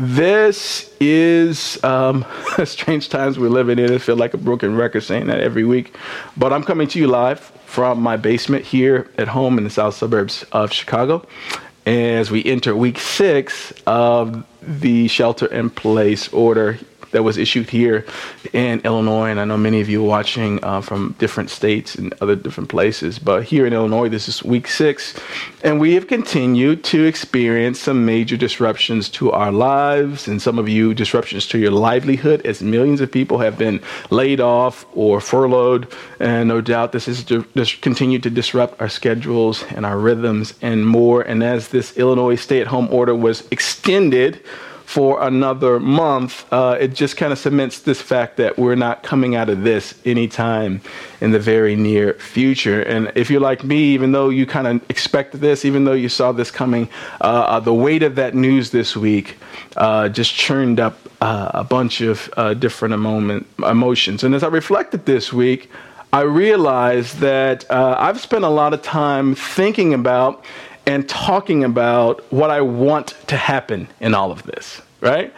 this is um, strange times we're living in. I feel like a broken record saying that every week. But I'm coming to you live from my basement here at home in the south suburbs of Chicago as we enter week six of the shelter in place order that was issued here in Illinois. And I know many of you are watching uh, from different states and other different places. But here in Illinois, this is week six. And we have continued to experience some major disruptions to our lives, and some of you, disruptions to your livelihood, as millions of people have been laid off or furloughed. And no doubt this has just continued to disrupt our schedules and our rhythms and more. And as this Illinois stay at home order was extended, for another month, uh, it just kind of cements this fact that we're not coming out of this anytime in the very near future. And if you're like me, even though you kind of expected this, even though you saw this coming, uh, uh, the weight of that news this week uh, just churned up uh, a bunch of uh, different moment, emotions. And as I reflected this week, I realized that I've spent a lot of time thinking about and talking about what I want to happen in all of this, right?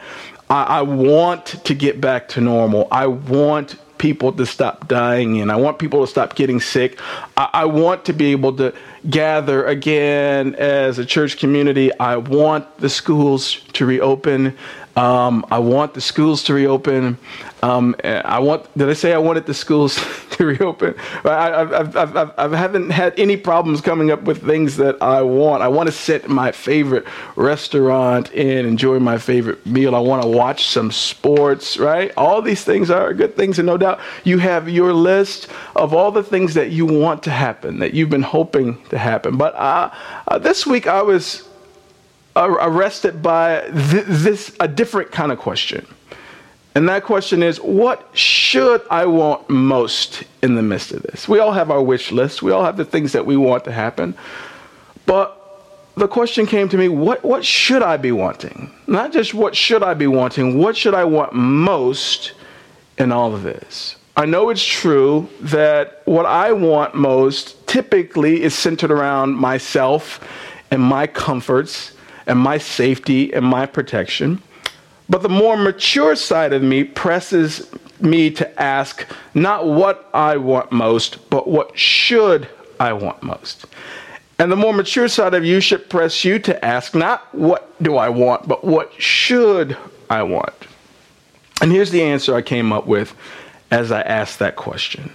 I, I want to get back to normal. I want people to stop dying and I want people to stop getting sick. I, I, want to be able to gather again as a church community. I want the schools to reopen. Um, I want the schools to reopen. Um, I want. Did I say I wanted the schools to reopen? I, I, I, I, haven't had any problems coming up with things that I want. I want to sit in my favorite restaurant and enjoy my favorite meal. I want to watch some sports. Right? All these things are good things, and no doubt you have your list of all the things that you want to happen, that you've been hoping to happen. But uh, uh, this week I was arrested by th- this a different kind of question. And that question is what should I want most in the midst of this? We all have our wish list. We all have the things that we want to happen. But the question came to me, what what should I be wanting? Not just what should I be wanting, what should I want most in all of this? I know it's true that what I want most typically is centered around myself and my comforts and my safety and my protection. But the more mature side of me presses me to ask not what I want most, but what should I want most. And the more mature side of you should press you to ask not what do I want, but what should I want. And here's the answer I came up with as I asked that question.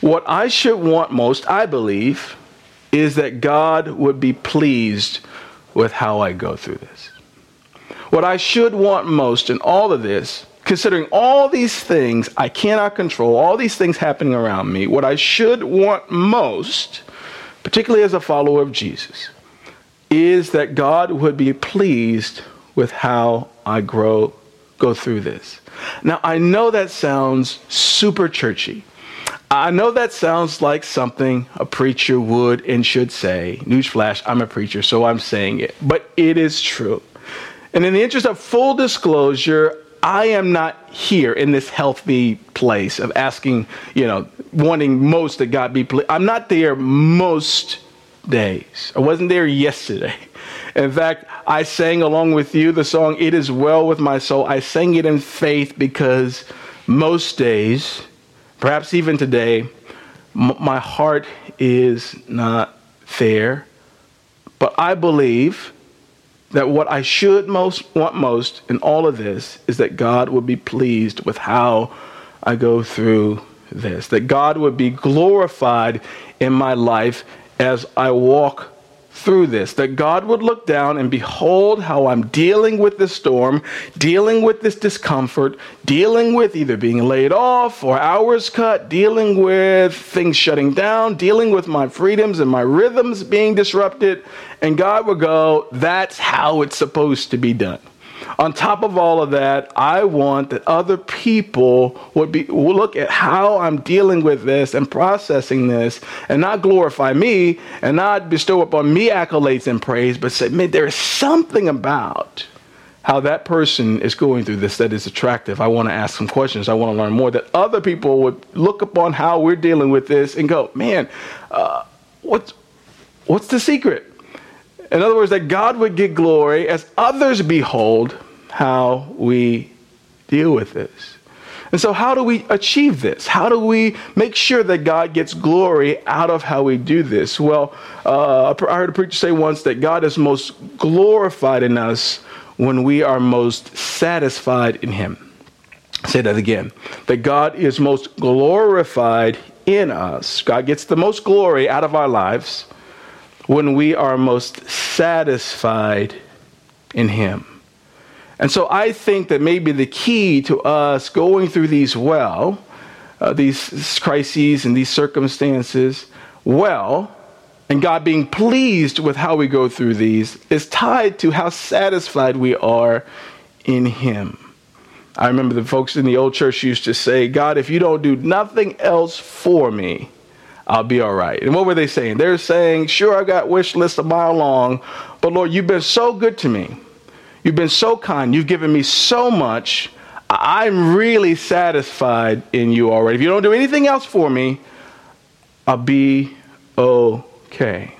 What I should want most, I believe, is that God would be pleased with how I go through this. What I should want most in all of this, considering all these things I cannot control, all these things happening around me, what I should want most, particularly as a follower of Jesus, is that God would be pleased with how I grow go through this. Now, I know that sounds super churchy. I know that sounds like something a preacher would and should say. Newsflash, I'm a preacher, so I'm saying it. But it is true. And in the interest of full disclosure, I am not here in this healthy place of asking, you know, wanting most that God be pleased. I'm not there most days. I wasn't there yesterday. In fact, I sang along with you the song, It Is Well With My Soul. I sang it in faith because most days, Perhaps even today, m- my heart is not there, but I believe that what I should most want most in all of this is that God would be pleased with how I go through this, that God would be glorified in my life as I walk through this, that God would look down and behold how I'm dealing with this storm, dealing with this discomfort, dealing with either being laid off or hours cut, dealing with things shutting down, dealing with my freedoms and my rhythms being disrupted. And God would go, that's how it's supposed to be done. On top of all of that, I want that other people would be will look at how I'm dealing with this and processing this and not glorify me and not bestow upon me accolades and praise, but say, man, there is something about how that person is going through this that is attractive. I want to ask some questions. I want to learn more. That other people would look upon how we're dealing with this and go, man, uh, what's, what's the secret? In other words, that God would get glory as others behold how we deal with this. And so, how do we achieve this? How do we make sure that God gets glory out of how we do this? Well, uh, I heard a preacher say once that God is most glorified in us when we are most satisfied in Him. say that again. That God is most glorified in us. God gets the most glory out of our lives when we are most satisfied in Him. And so I think that maybe the key to us going through these well, uh, these crises and these circumstances well, and God being pleased with how we go through these is tied to how satisfied we are in Him. I remember the folks in the old church used to say, God, if you don't do nothing else for me, I'll be all right. And what were they saying? They're saying, sure, I got wish list a mile long, but Lord, you've been so good to me. You've been so kind. You've given me so much. I'm really satisfied in you already. If you don't do anything else for me, I'll be okay.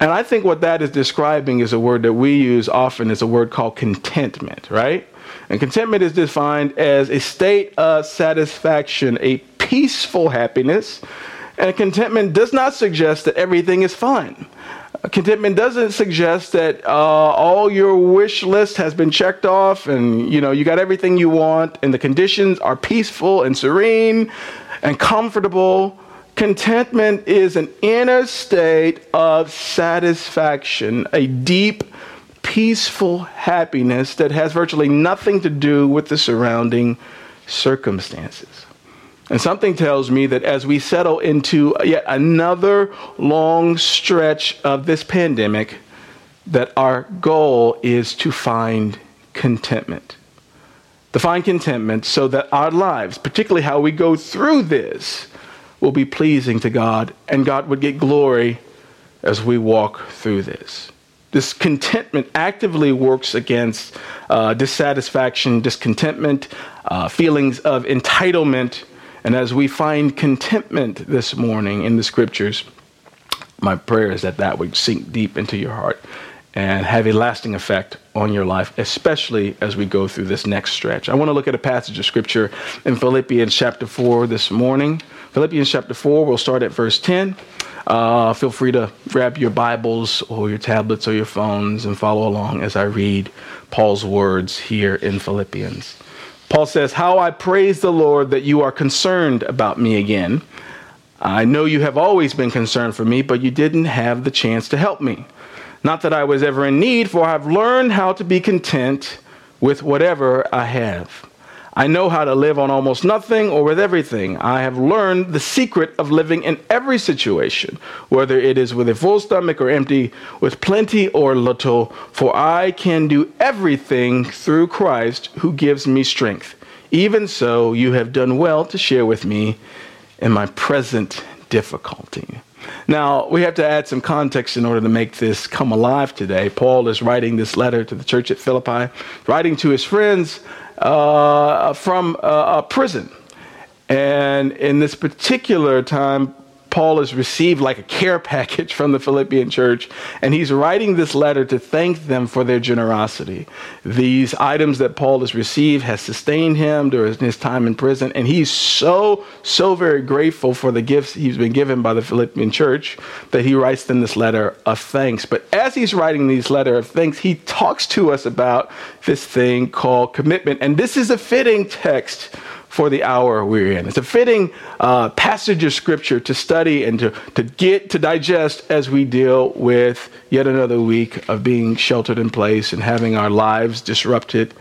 And I think what that is describing is a word that we use often is a word called contentment, right? And contentment is defined as a state of satisfaction, a peaceful happiness. And contentment does not suggest that everything is fine. Contentment doesn't suggest that uh, all your wish list has been checked off and you know you got everything you want and the conditions are peaceful and serene and comfortable. Contentment is an inner state of satisfaction, a deep peaceful happiness that has virtually nothing to do with the surrounding circumstances. And something tells me that as we settle into yet another long stretch of this pandemic, that our goal is to find contentment. To find contentment so that our lives, particularly how we go through this, will be pleasing to God and God would get glory as we walk through this. This contentment actively works against uh, dissatisfaction, discontentment, uh, feelings of entitlement. And as we find contentment this morning in the scriptures, my prayer is that that would sink deep into your heart and have a lasting effect on your life, especially as we go through this next stretch. I want to look at a passage of scripture in Philippians chapter 4 this morning. Philippians chapter 4, we'll start at verse 10. Uh, feel free to grab your Bibles or your tablets or your phones and follow along as I read Paul's words here in Philippians. Paul says, How I praise the Lord that you are concerned about me again. I know you have always been concerned for me, but you didn't have the chance to help me. Not that I was ever in need, for I have learned how to be content with whatever I have. I know how to live on almost nothing or with everything. I have learned the secret of living in every situation, whether it is with a full stomach or empty, with plenty or little, for I can do everything through Christ who gives me strength. Even so, you have done well to share with me in my present difficulty. Now, we have to add some context in order to make this come alive today. Paul is writing this letter to the church at Philippi, writing to his friends uh, from a, a prison. And in this particular time, Paul has received like a care package from the Philippian church, and he's writing this letter to thank them for their generosity. These items that Paul has received has sustained him during his time in prison, and he's so, so very grateful for the gifts he's been given by the Philippian church that he writes them this letter of thanks. But as he's writing these letter of thanks, he talks to us about this thing called commitment, and this is a fitting text for the hour we're in. It's a fitting uh, passage of scripture to study and to, to get to digest as we deal with yet another week of being sheltered in place and having our lives disrupted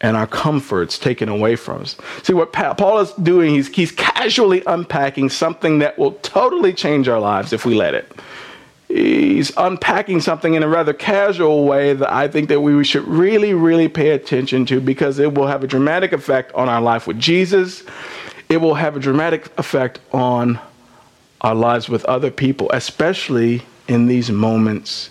and our comforts taken away from us. See, what Paul is doing, he's, he's casually unpacking something that will totally change our lives if we let it he's unpacking something in a rather casual way that I think that we should really, really pay attention to because it will have a dramatic effect on our life with Jesus. It will have a dramatic effect on our lives with other people, especially in these moments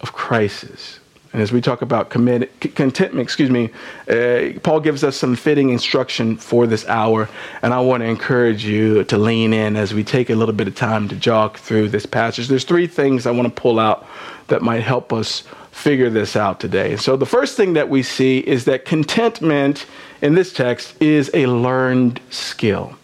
of crisis. And as we talk about contentment, excuse me, uh, Paul gives us some fitting instruction for this hour. And I want to encourage you to lean in as we take a little bit of time to jog through this passage. There's three things I want to pull out that might help us figure this out today. So, the first thing that we see is that contentment in this text is a learned skill.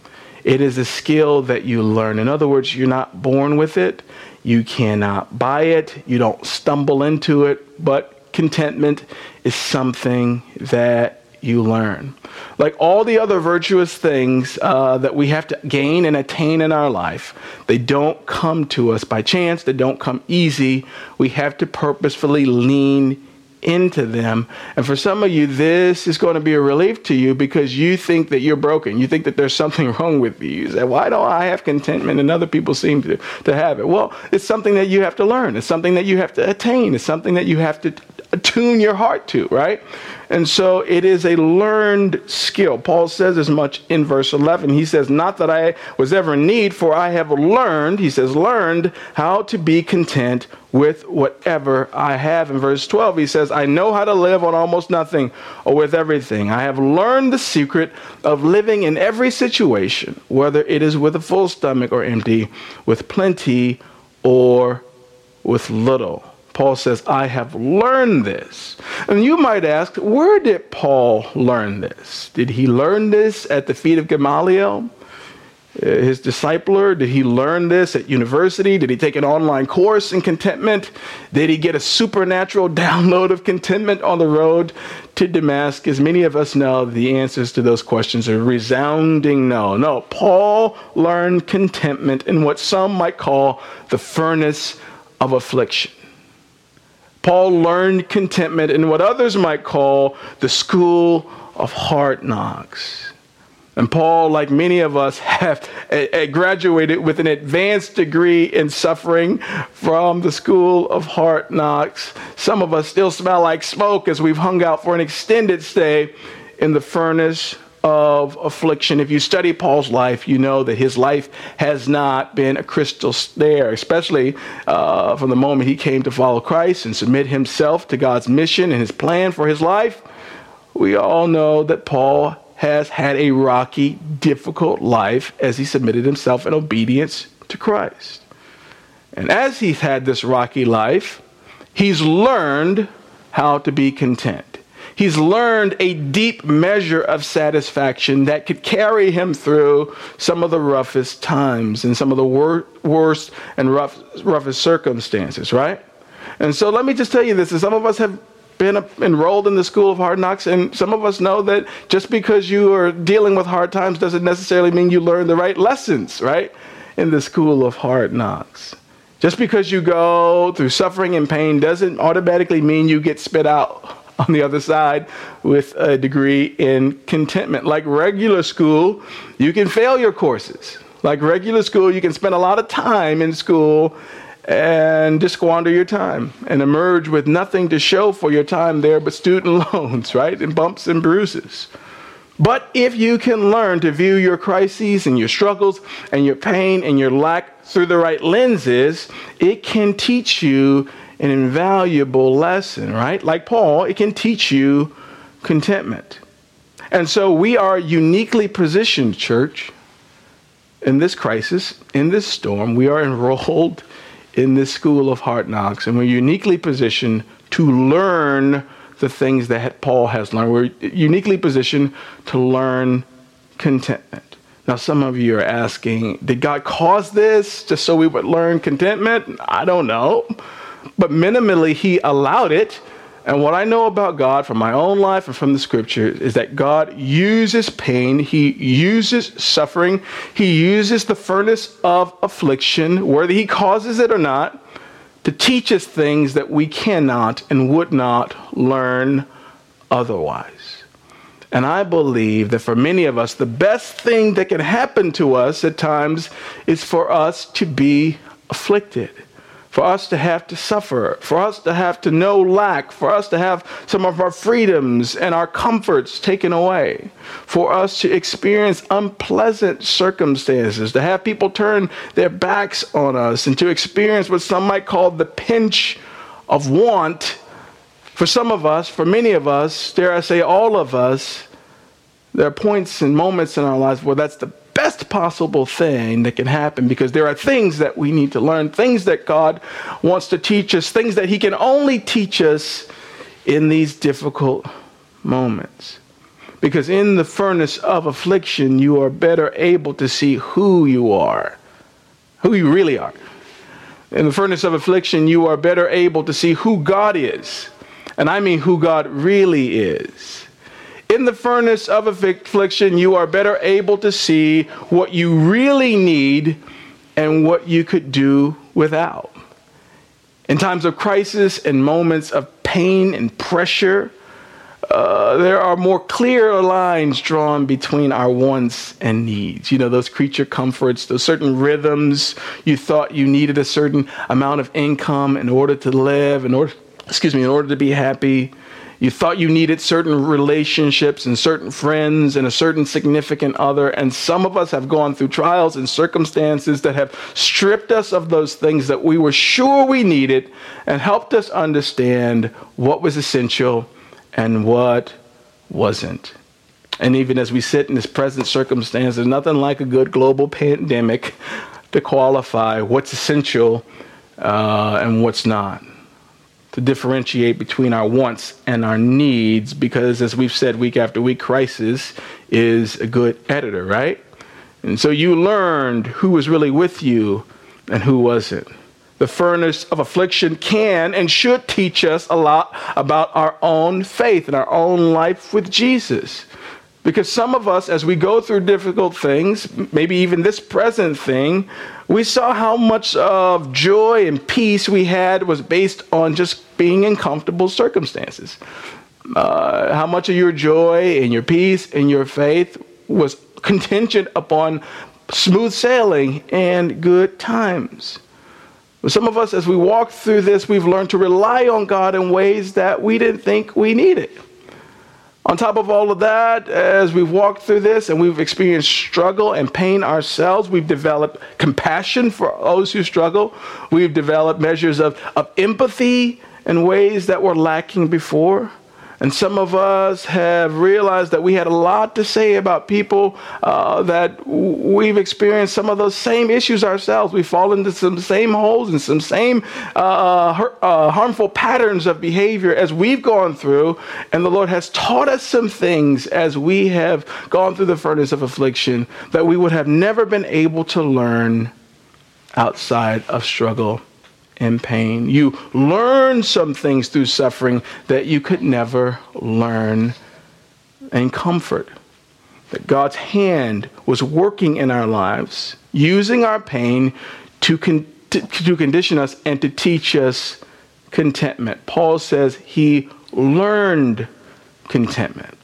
It is a skill that you learn. In other words, you're not born with it, you cannot buy it, you don't stumble into it, but contentment is something that you learn. Like all the other virtuous things uh, that we have to gain and attain in our life, they don't come to us by chance, they don't come easy. We have to purposefully lean into them. And for some of you, this is going to be a relief to you because you think that you're broken. You think that there's something wrong with you. You say, why don't I have contentment and other people seem to, to have it? Well, it's something that you have to learn. It's something that you have to attain. It's something that you have to attune your heart to, right? And so it is a learned skill. Paul says as much in verse 11. He says, Not that I was ever in need, for I have learned, he says, learned how to be content with whatever I have. In verse 12, he says, I know how to live on almost nothing or with everything. I have learned the secret of living in every situation, whether it is with a full stomach or empty, with plenty or with little. Paul says, I have learned this. And you might ask, where did Paul learn this? Did he learn this at the feet of Gamaliel, uh, his discipler? Did he learn this at university? Did he take an online course in contentment? Did he get a supernatural download of contentment on the road to Damascus? Many of us know the answers to those questions are resounding no. No, Paul learned contentment in what some might call the furnace of affliction. Paul learned contentment in what others might call the school of hard knocks. And Paul, like many of us, have graduated with an advanced degree in suffering from the school of hard knocks. Some of us still smell like smoke as we've hung out for an extended stay in the furnace of affliction. If you study Paul's life, you know that his life has not been a crystal stair, especially uh, from the moment he came to follow Christ and submit himself to God's mission and his plan for his life. We all know that Paul has had a rocky, difficult life as he submitted himself in obedience to Christ. And as he's had this rocky life, he's learned how to be content. He's learned a deep measure of satisfaction that could carry him through some of the roughest times and some of the wor- worst and rough, roughest circumstances, right? And so let me just tell you this: some of us have been enrolled in the school of hard knocks, and some of us know that just because you are dealing with hard times doesn't necessarily mean you learn the right lessons, right? In the school of hard knocks. Just because you go through suffering and pain doesn't automatically mean you get spit out on the other side with a degree in contentment. Like regular school, you can fail your courses. Like regular school, you can spend a lot of time in school and just squander your time and emerge with nothing to show for your time there but student loans, right? And bumps and bruises. But if you can learn to view your crises and your struggles and your pain and your lack through the right lenses, it can teach you an invaluable lesson, right? Like Paul, it can teach you contentment. And so we are uniquely positioned, church, in this crisis, in this storm. We are enrolled in this school of hard knocks, and we're uniquely positioned to learn the things that Paul has learned. We're uniquely positioned to learn contentment. Now, some of you are asking, did God cause this just so we would learn contentment? I don't know but minimally, he allowed it. And what I know about God from my own life and from the scripture is that God uses pain, He uses suffering, He uses the furnace of affliction, whether He causes it or not, to teach us things that we cannot and would not learn otherwise. And I believe that for many of us, the best thing that can happen to us at times is for us to be afflicted for us to have to suffer, for us to have to know lack, for us to have some of our freedoms and our comforts taken away, for us to experience unpleasant circumstances, to have people turn their backs on us, and to experience what some might call the pinch of want. For some of us, for many of us, dare I say all of us, there are points and moments in our lives where that's the best possible thing that can happen because there are things that we need to learn, things that God wants to teach us, things that He can only teach us in these difficult moments. Because in the furnace of affliction, you are better able to see who you are, who you really are. In the furnace of affliction, you are better able to see who God is. And I mean who God really is. In the furnace of affliction, you are better able to see what you really need and what you could do without. In times of crisis and moments of pain and pressure, uh, there are more clear lines drawn between our wants and needs. You know, those creature comforts, those certain rhythms. You thought you needed a certain amount of income in order to live, in order, excuse me, in order to be happy. You thought you needed certain relationships and certain friends and a certain significant other. And some of us have gone through trials and circumstances that have stripped us of those things that we were sure we needed and helped us understand what was essential and what wasn't. And even as we sit in this present circumstance, there's nothing like a good global pandemic to qualify what's essential uh, and what's not. To differentiate between our wants and our needs, because as we've said week after week, crisis is a good editor, right? And so you learned who was really with you and who wasn't the furnace of affliction can and should teach us a lot about our own faith and our own life with Jesus. Because some of us, as we go through difficult things, maybe even this present thing, we saw how much of joy and peace we had was based on just being in comfortable circumstances. Uh, how much of your joy and your peace and your faith was contingent upon smooth sailing and good times. Some of us, as we walk through this, we've learned to rely on God in ways that we didn't think we needed. On top of all of that, as we've walked through this and we've experienced struggle and pain ourselves, we've developed compassion for those who struggle. We've developed measures of, of empathy in ways that were lacking before. And some of us have realized that we had a lot to say about people uh, that we've experienced some of those same issues ourselves. We fall into some same holes and some same uh, uh, harmful patterns of behavior as we've gone through. And the Lord has taught us some things as we have gone through the furnace of affliction that we would have never been able to learn outside of struggle in pain. You learn some things through suffering that you could never learn in comfort. That God's hand was working in our lives, using our pain to, con- to condition us and to teach us contentment. Paul says he learned contentment.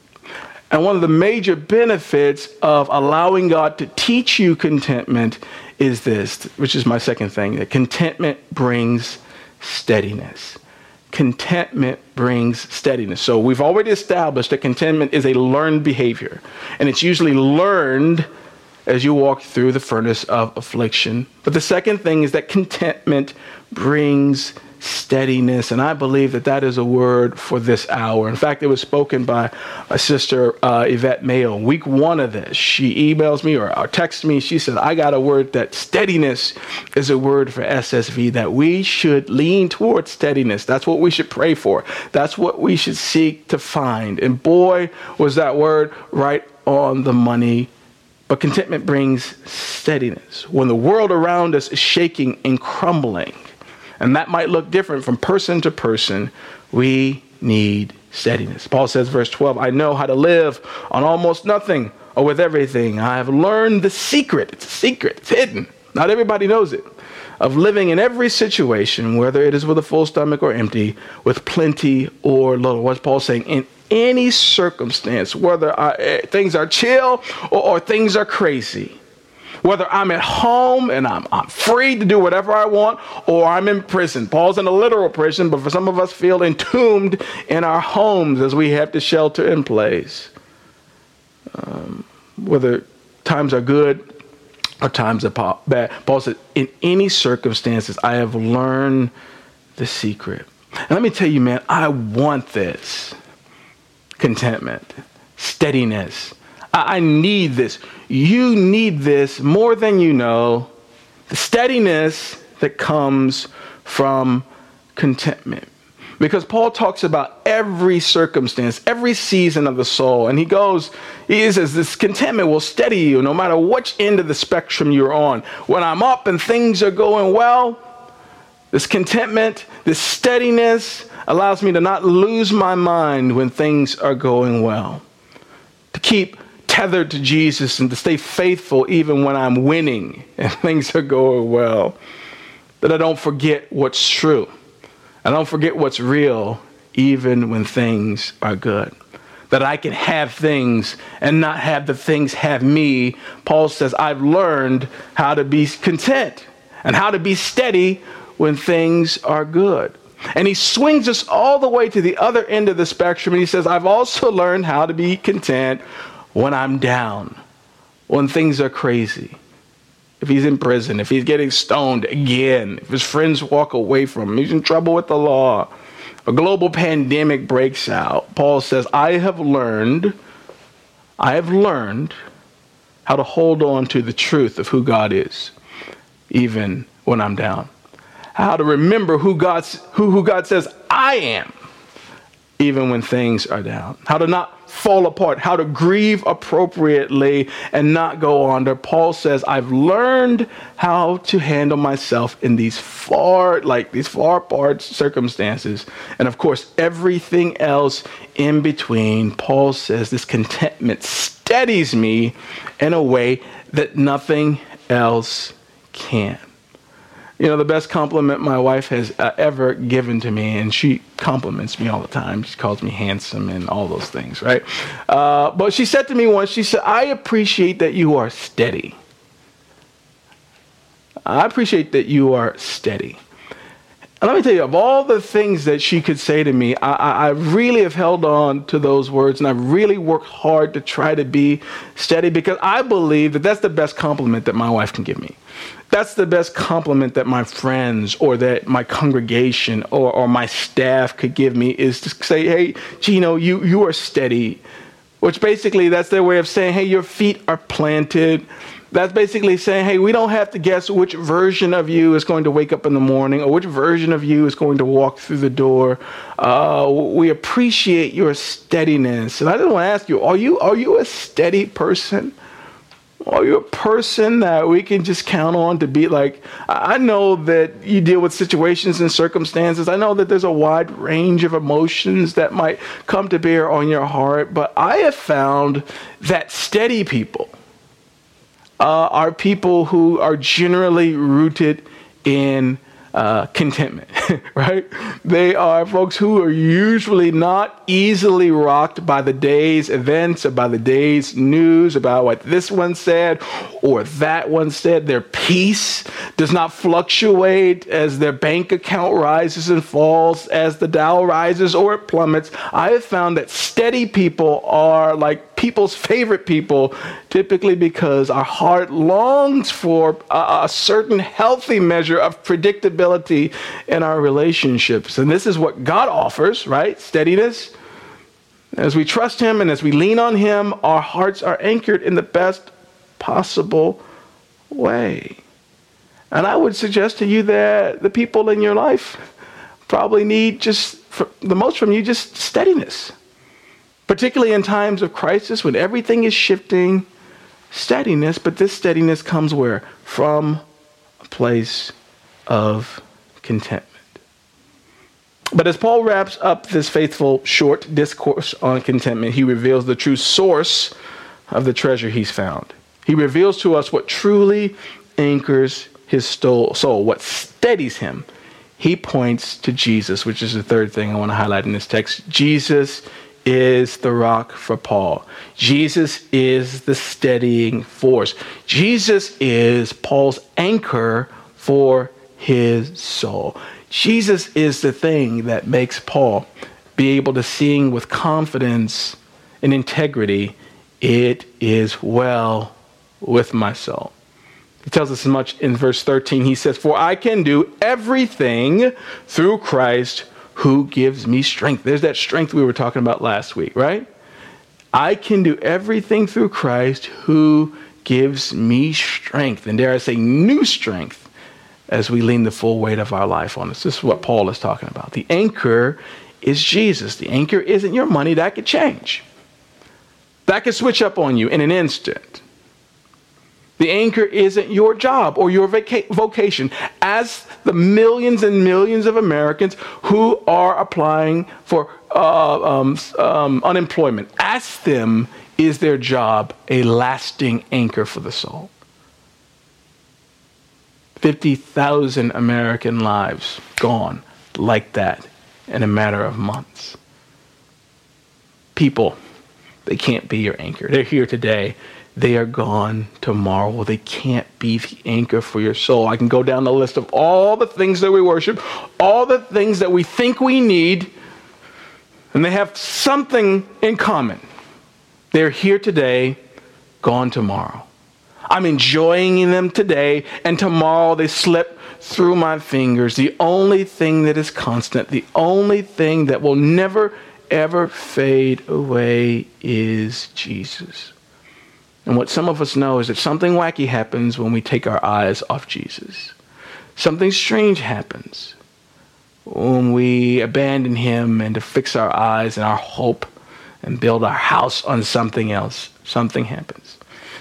And one of the major benefits of allowing God to teach you contentment is this, which is my second thing that contentment brings steadiness. Contentment brings steadiness. So we've already established that contentment is a learned behavior, and it's usually learned as you walk through the furnace of affliction. But the second thing is that contentment brings steadiness. And I believe that that is a word for this hour. In fact, it was spoken by a sister uh, Yvette Mayo. Week one of this, she emails me or, or texts me. She said, I got a word that steadiness is a word for SSV, that we should lean towards steadiness. That's what we should pray for. That's what we should seek to find. And boy, was that word right on the money but contentment brings steadiness. When the world around us is shaking and crumbling, and that might look different from person to person. We need steadiness. Paul says, verse 12, I know how to live on almost nothing or with everything. I have learned the secret. It's a secret, it's hidden. Not everybody knows it. Of living in every situation, whether it is with a full stomach or empty, with plenty or little. What's Paul saying? In any circumstance, whether I, eh, things are chill or, or things are crazy, whether I'm at home and I'm, I'm free to do whatever I want, or I'm in prison. Paul's in a literal prison, but for some of us, feel entombed in our homes as we have to shelter in place. Um, whether times are good or times are bad. Paul said, in any circumstances, I have learned the secret. And let me tell you, man, I want this contentment, steadiness. I, need this. You need this more than you know. The steadiness that comes from contentment. Because Paul talks about every circumstance, every season of the soul. And he goes, he says, this contentment will steady you no matter which end of the spectrum you're on. When I'm up and things are going well, this contentment, this steadiness allows me to not lose my mind when things are going well. To keep tethered to Jesus and to stay faithful even when I'm winning and things are going well. That I don't forget what's true. I don't forget what's real even when things are good. That I can have things and not have the things have me. Paul says, I've learned how to be content and how to be steady when things are good. And he swings us all the way to the other end of the spectrum. And he says, I've also learned how to be content when I'm down, when things are crazy. If he's in prison, if he's getting stoned again, if his friends walk away from him, he's in trouble with the law, a global pandemic breaks out. Paul says, I have learned, I have learned how to hold on to the truth of who God is, even when I'm down how to remember who, God's, who, who God says I am, even when things are down. How to not fall apart, how to grieve appropriately and not go under. Paul says, I've learned how to handle myself in these far, like these far apart circumstances. And of course, everything else in between. Paul says this contentment steadies me in a way that nothing else can you know, the best compliment my wife has uh, ever given to me, and she compliments me all the time. She calls me handsome and all those things, right? Uh, but she said to me once, she said, I appreciate that you are steady. I appreciate that you are steady. And let me tell you, of all the things that she could say to me, I, I, really have held on to those words and I've really worked hard to try to be steady because I believe that that's the best compliment that my wife can give me. That's the best compliment that my friends or that my congregation or, or my staff could give me is to say, hey, Gino, you, you are steady. Which basically, that's their way of saying, hey, your feet are planted. That's basically saying, hey, we don't have to guess which version of you is going to wake up in the morning or which version of you is going to walk through the door. Uh, we appreciate your steadiness. And I just want to ask you, are you, are you a steady person? Are you a person that we can just count on to be like? I know that you deal with situations and circumstances. I know that there's a wide range of emotions that might come to bear on your heart, but I have found that steady people uh, are people who are generally rooted in uh, contentment, right? They are folks who are usually not easily rocked by the day's events or by the day's news about what this one said or that one said. Their peace does not fluctuate as their bank account rises and falls, as the Dow rises or it plummets. I have found that steady people are like people's favorite people, typically because our heart longs for a, a certain healthy measure of predictability in our relationships. And this is what God offers, right? Steadiness. As we trust Him and as we lean on Him, our hearts are anchored in the best possible way. And I would suggest to you that the people in your life probably need just the most from you just steadiness particularly in times of crisis when everything is shifting, steadiness, but this steadiness comes where? From a place of contentment. But as Paul wraps up this faithful short discourse on contentment, he reveals the true source of the treasure he's found. He reveals to us what truly anchors his soul, what steadies him. He points to Jesus, which is the third thing I want to highlight in this text. Jesus is the rock for Paul. Jesus is the steadying force. Jesus is Paul's anchor for his soul. Jesus is the thing that makes Paul be able to sing with confidence and integrity, It is well with my soul. He tells us as much in verse 13. He says, For I can do everything through Christ who gives me strength. There's that strength we were talking about last week, right? I can do everything through Christ who gives me strength. And dare I say, new strength as we lean the full weight of our life on us. This is what Paul is talking about. The anchor is Jesus. The anchor isn't your money, that could change. That could switch up on you in an instant. The anchor isn't your job or your vaca- vocation. As the millions and millions of Americans who are applying for uh, um, um, unemployment, ask them is their job a lasting anchor for the soul? 50,000 American lives gone like that in a matter of months. People, they can't be your anchor. They're here today. They are gone tomorrow. They can't be the anchor for your soul. I can go down the list of all the things that we worship, all the things that we think we need, and they have something in common. They're here today, gone tomorrow. I'm enjoying them today, and tomorrow they slip through my fingers. The only thing that is constant, the only thing that will never, ever fade away is Jesus. And what some of us know is that something wacky happens when we take our eyes off Jesus. Something strange happens when we abandon him and to fix our eyes and our hope and build our house on something else. Something happens.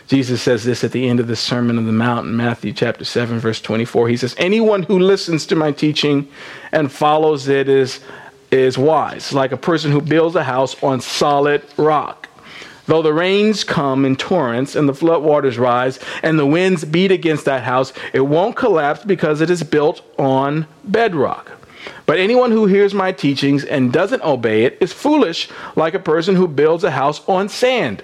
Jesus says this at the end of the Sermon on the Mount in Matthew chapter 7, verse 24. He says, Anyone who listens to my teaching and follows it is, is wise, like a person who builds a house on solid rock. Though the rains come in torrents and the floodwaters rise and the winds beat against that house, it won't collapse because it is built on bedrock. But anyone who hears my teachings and doesn't obey it is foolish, like a person who builds a house on sand.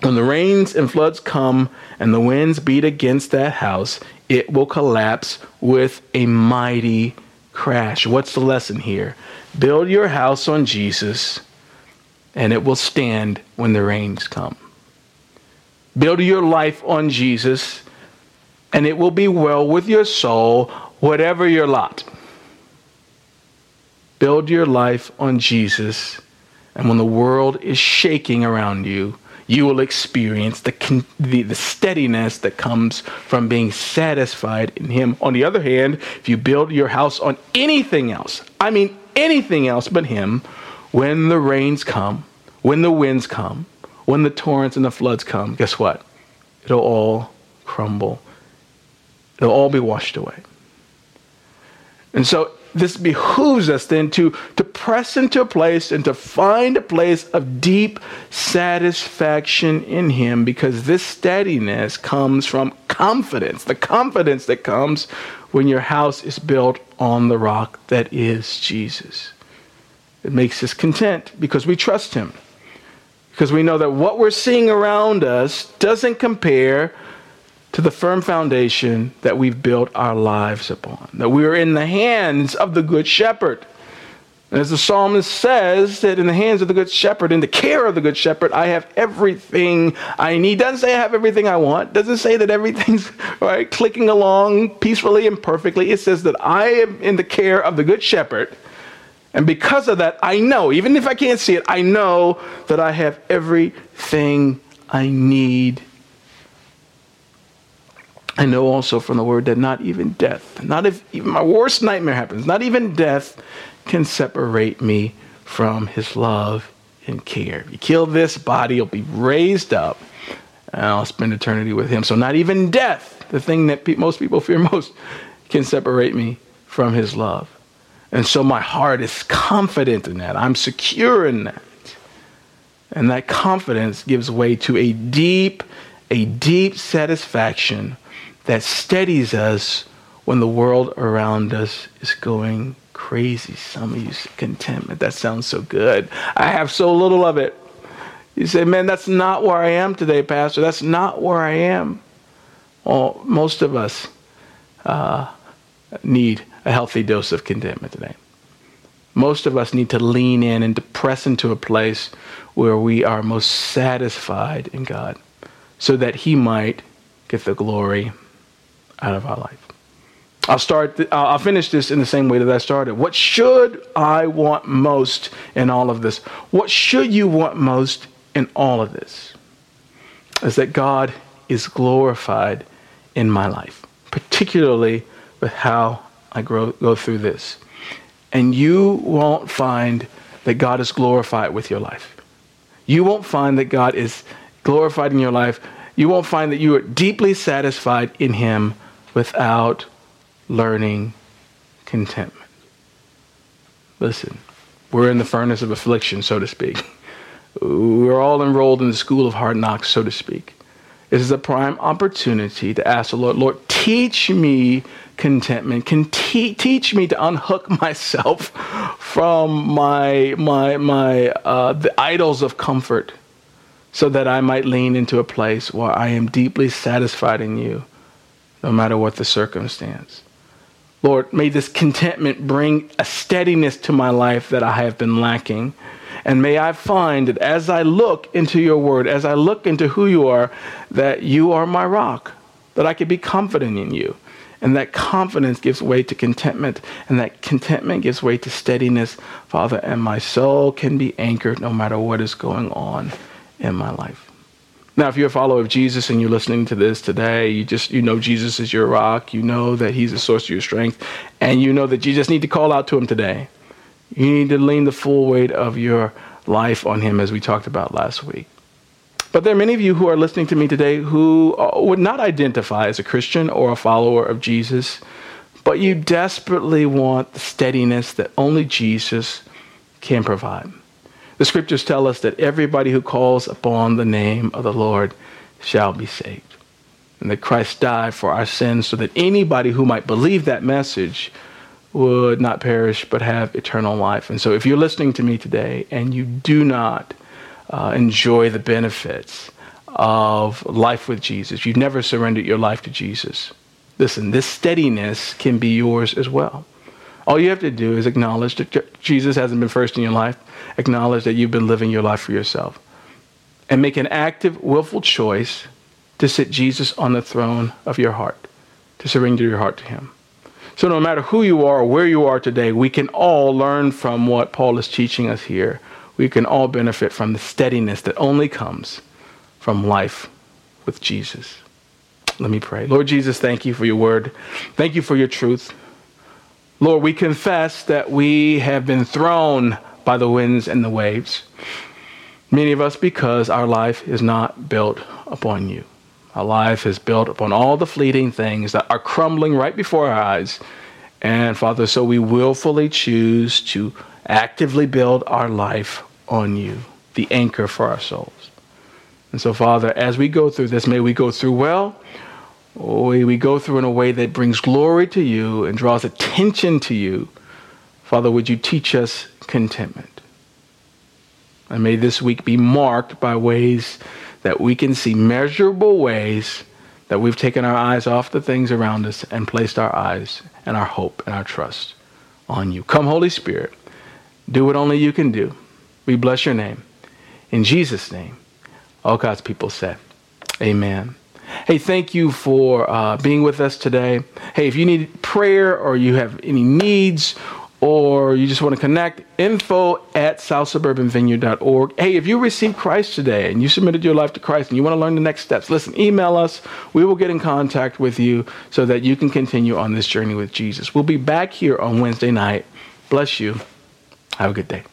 When the rains and floods come and the winds beat against that house, it will collapse with a mighty crash. What's the lesson here? Build your house on Jesus, and it will stand when the rains come. Build your life on Jesus, and it will be well with your soul, whatever your lot. Build your life on Jesus, and when the world is shaking around you, you will experience the, the, the, steadiness that comes from being satisfied in Him. On the other hand, if you build your house on anything else, I mean anything else but Him, when the rains come, when the winds come, when the torrents and the floods come, guess what? It'll all crumble. It'll all be washed away. And so this behooves us then to, to press into a place and to find a place of deep satisfaction in Him because this steadiness comes from confidence, the confidence that comes when your house is built on the rock that is Jesus. It makes us content because we trust Him. Because we know that what we're seeing around us doesn't compare to the firm foundation that we've built our lives upon, that we are in the hands of the Good Shepherd. And as the psalmist says, that in the hands of the Good Shepherd, in the care of the Good Shepherd, I have everything I need. Doesn't say I have everything I want. Doesn't say that everything's right, clicking along peacefully and perfectly. It says that I am in the care of the Good Shepherd. And because of that, I know, even if I can't see it, I know that I have everything I need I know also from the word that not even death, not if even my worst nightmare happens, not even death can separate me from his love and care. If you kill this body, it'll be raised up, and I'll spend eternity with him. So not even death, the thing that pe- most people fear most, can separate me from his love. And so my heart is confident in that. I'm secure in that. And that confidence gives way to a deep, a deep satisfaction that steadies us when the world around us is going crazy. Some of you say contentment. That sounds so good. I have so little of it. You say, man, that's not where I am today, Pastor. That's not where I am. Well, most of us uh, need a healthy dose of contentment today. Most of us need to lean in and to press into a place where we are most satisfied in God so that He might get the glory out of our life. I'll start. I'll finish this in the same way that I started. What should I want most in all of this? What should you want most in all of this is that God is glorified in my life, particularly with how I grow, go through this. And you won't find that God is glorified with your life. You won't find that God is glorified in your life. You won't find that you are deeply satisfied in Him without learning contentment. Listen, we're in the furnace of affliction, so to speak. We're all enrolled in the school of hard knocks, so to speak. This is a prime opportunity to ask the Lord, Lord, teach me contentment. Can te- teach me to unhook myself from my my my uh, the idols of comfort, so that I might lean into a place where I am deeply satisfied in you, no matter what the circumstance. Lord, may this contentment bring a steadiness to my life that I have been lacking. And may I find that as I look into your word, as I look into who you are, that you are my rock, that I can be confident in you. And that confidence gives way to contentment, and that contentment gives way to steadiness, Father. And my soul can be anchored no matter what is going on in my life. Now, if you're a follower of Jesus and you're listening to this today, you just you know Jesus is your rock. You know that He's the source of your strength, and you know that you just need to call out to Him today. You need to lean the full weight of your life on Him, as we talked about last week. But there are many of you who are listening to me today who uh, would not identify as a Christian or a follower of Jesus, but you desperately want the steadiness that only Jesus can provide. The scriptures tell us that everybody who calls upon the name of the Lord shall be saved. And that Christ died for our sins so that anybody who might believe that message would not perish but have eternal life. And so if you're listening to me today and you do not uh, enjoy the benefits of life with Jesus, you've never surrendered your life to Jesus, listen, this steadiness can be yours as well. All you have to do is acknowledge that Jesus hasn't been first in your life, acknowledge that you've been living your life for yourself, and make an active, willful choice to sit Jesus on the throne of your heart, to surrender your heart to Him. So, no matter who you are or where you are today, we can all learn from what Paul is teaching us here. We can all benefit from the steadiness that only comes from life with Jesus. Let me pray. Lord Jesus, thank you for your word. Thank you for your truth. Lord, we confess that we have been thrown by the winds and the waves. Many of us because our life is not built upon you. Our life is built upon all the fleeting things that are crumbling right before our eyes. And Father, so we willfully choose to actively build our life on you, the anchor for our souls. And so, Father, as we go through this, may we go through well we, we go through in a way that brings glory to you and draws attention to you. Father, would you teach us contentment? And may this week be marked by ways that we can see measurable ways that we've taken our eyes off the things around us and placed our eyes and our hope and our trust on you. Come, Holy Spirit, do what only you can do. We bless your name. In Jesus' name, all God's people said, Amen. Hey, thank you for uh, being with us today. Hey, if you need prayer or you have any needs or you just want to connect, info at southsuburbanvineyard.org. Hey, if you received Christ today and you submitted your life to Christ and you want to learn the next steps, listen, email us. We will get in contact with you so that you can continue on this journey with Jesus. We'll be back here on Wednesday night. Bless you. Have a good day.